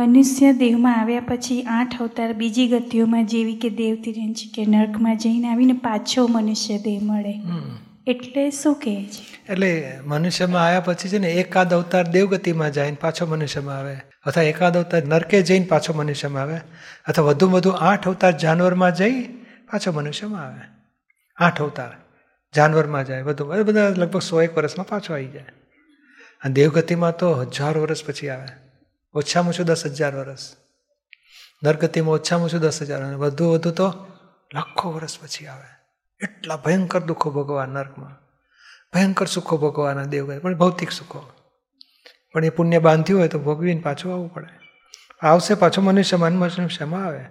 મનુષ્ય દેહમાં આવ્યા પછી આઠ અવતાર બીજી ગતિઓમાં જેવી કે દેવતિરંજ કે નર્કમાં જઈને આવીને પાછો મનુષ્ય દેહ મળે. એટલે શું કહે છે? એટલે મનુષ્યમાં આવ્યા પછી છે ને એકાદ અવતાર દેવગતિમાં જાય ને પાછો મનુષ્યમાં આવે. અથવા એકાદ અવતાર નરકે જઈને પાછો મનુષ્યમાં આવે. અથવા વધુ વધુ આઠ અવતાર જાનવરમાં જઈ પાછો મનુષ્યમાં આવે. આઠ અવતાર જાનવરમાં જાય વધુ. બધા લગભગ સો એક વર્ષમાં પાછો આવી જાય. અને દેવગતિમાં તો હજારો વર્ષ પછી આવે. ઓછામાં ઓછું દસ હજાર વર્ષ નરગતિમાં ઓછામાં ઓછું દસ હજાર અને વધુ વધુ તો લાખો વર્ષ પછી આવે. એટલા ભયંકર દુઃખો ભોગવા નર્કમાં. ભયંકર સુખો ભોગવાના દેવ પણ ભૌતિક સુખો. પણ એ પુણ્ય બાંધ્યું હોય તો ભોગવીને પાછું આવવું પડે. આવશે પાછો મનુષ્ય મનમાં ક્ષમા આવે.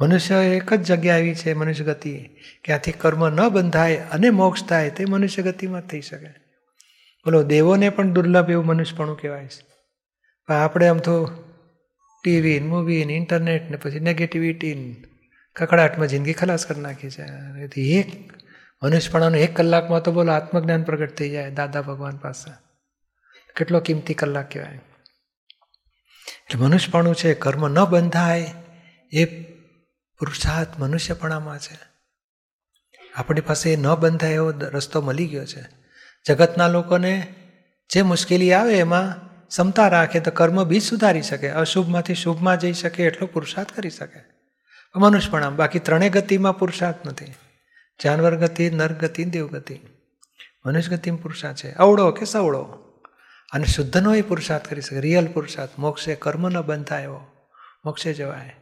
મનુષ્ય એક જ જગ્યા આવી છે મનુષ્ય ગતિ. કે આથી કર્મ ન બંધાય અને મોક્ષ થાય તે મનુષ્ય ગતિમાં થઈ શકે. બોલો, દેવોને પણ દુર્લભ એવું મનુષ્યપણું કહેવાય છે. પણ આપણે આમ તો ટીવી મૂવી ને ઇન્ટરનેટ ને પછી નેગેટિવિટી કકડાટમાં જિંદગી ખલાસ કરી નાખી છે. એથી એક મનુષ્યપણાનું એક કલાકમાં તો બોલો આત્મજ્ઞાન પ્રગટ થઈ જાય દાદા ભગવાન પાસે. કેટલો કિંમતી કલાક કહેવાય. એટલે મનુષ્યપણું છે, કર્મ ન બંધાય, એ પુરુષાર્થ મનુષ્યપણામાં છે. આપણી પાસે ન બંધાય એવો રસ્તો મળી ગયો છે. જગતના લોકોને જે મુશ્કેલી આવે એમાં ક્ષમતા રાખે તો કર્મ બીજ સુધારી શકે, અશુભમાંથી શુભમાં જઈ શકે એટલો પુરુષાર્થ કરી શકે. મનુષ્યપણામ બાકી ત્રણેય ગતિમાં પુરુષાર્થ નથી. જાનવર ગતિ, નર ગતિ દેવગતિ મનુષ્ય ગતિમાં પુરુષાર્થ છે. અવળો કે સવળો? અને શુદ્ધનો એ પુરુષાર્થ કરી શકે, રિયલ પુરુષાર્થ. મોક્ષે કર્મ ન બંધાય. એવો મોક્ષે જવાય.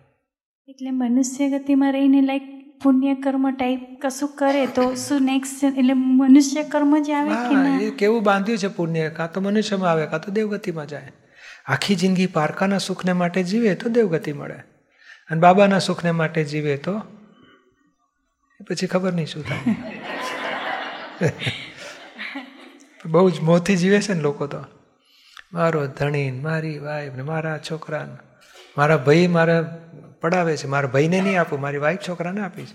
એટલે મનુષ્ય ગતિમાં રહીને લાઈક પુણ્ય કર્મ ટાઈપ કશું કરે તો શું નેક્સ્ટ એટલે મનુષ્ય કર્મ જ આવે કે ના? એ કેવું બાંધ્યું છે પુણ્ય? કાં તો મનુષ્યમાં આવે કાં તો દેવગતિમાં જાય. આખી જિંદગી પારકાના સુખને માટે જીવે તો દેવગતિ મળે. અને બાબાના સુખને માટે જીવે તો પછી ખબર નહીં શું થાય. બહુ જ મોથી જીવે છે ને લોકો તો. મારો ધણી મારી વાઈફ ને મારા છોકરાને મારા ભાઈ મારે પડાવે છે. મારા ભાઈને નહીં આપું, મારી વાઈફ છોકરાને આપીશ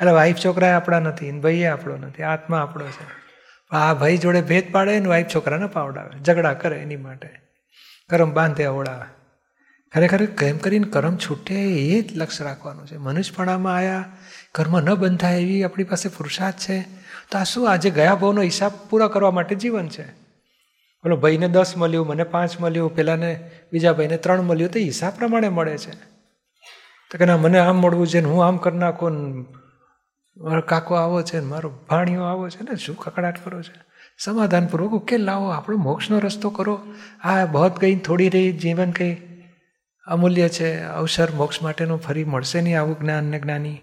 એટલે વાઈફ છોકરા આપણા નથી ને ભાઈ આપણો નથી, આત્મા આપણો છે. આ ભાઈ જોડે ભેદ પાડે ને વાઈફ છોકરાને પાવડાવે, ઝઘડા કરે એની માટે. કરમ બાંધે અવડાવે ખરેખર કેમ કરીને કરમ છૂટે એ જ લક્ષ્ય રાખવાનું છે. મનુષ્યપણામાં આવ્યા કર્મ ન બંધાય એવી આપણી પાસે પુરુષાર્થ છે. તો આ શું આજે ગયા ભાવનો હિસાબ પૂરા કરવા માટે જીવન છે? બોલો, ભાઈને દસ મળ્યું, મને પાંચ મળ્યું, પેલાને બીજા ભાઈને ત્રણ મળ્યું, તો હિસાબ પ્રમાણે મળે છે. તો કે ના, મને આમ મળવું છે ને હું આમ કરી નાખું ને મારો કાકો આવો છે ને, મારો ભાણિયો આવો છે ને, શું કકડાટ કરો છે? સમાધાનપૂર્વક ઉકેલ લાવો, આપણો મોક્ષનો રસ્તો કરો. આ બહોત કંઈ થોડી રહી જીવન કંઈ અમૂલ્ય છે. અવસર મોક્ષ માટેનો ફરી મળશે નહીં આવું જ્ઞાન ને જ્ઞાની.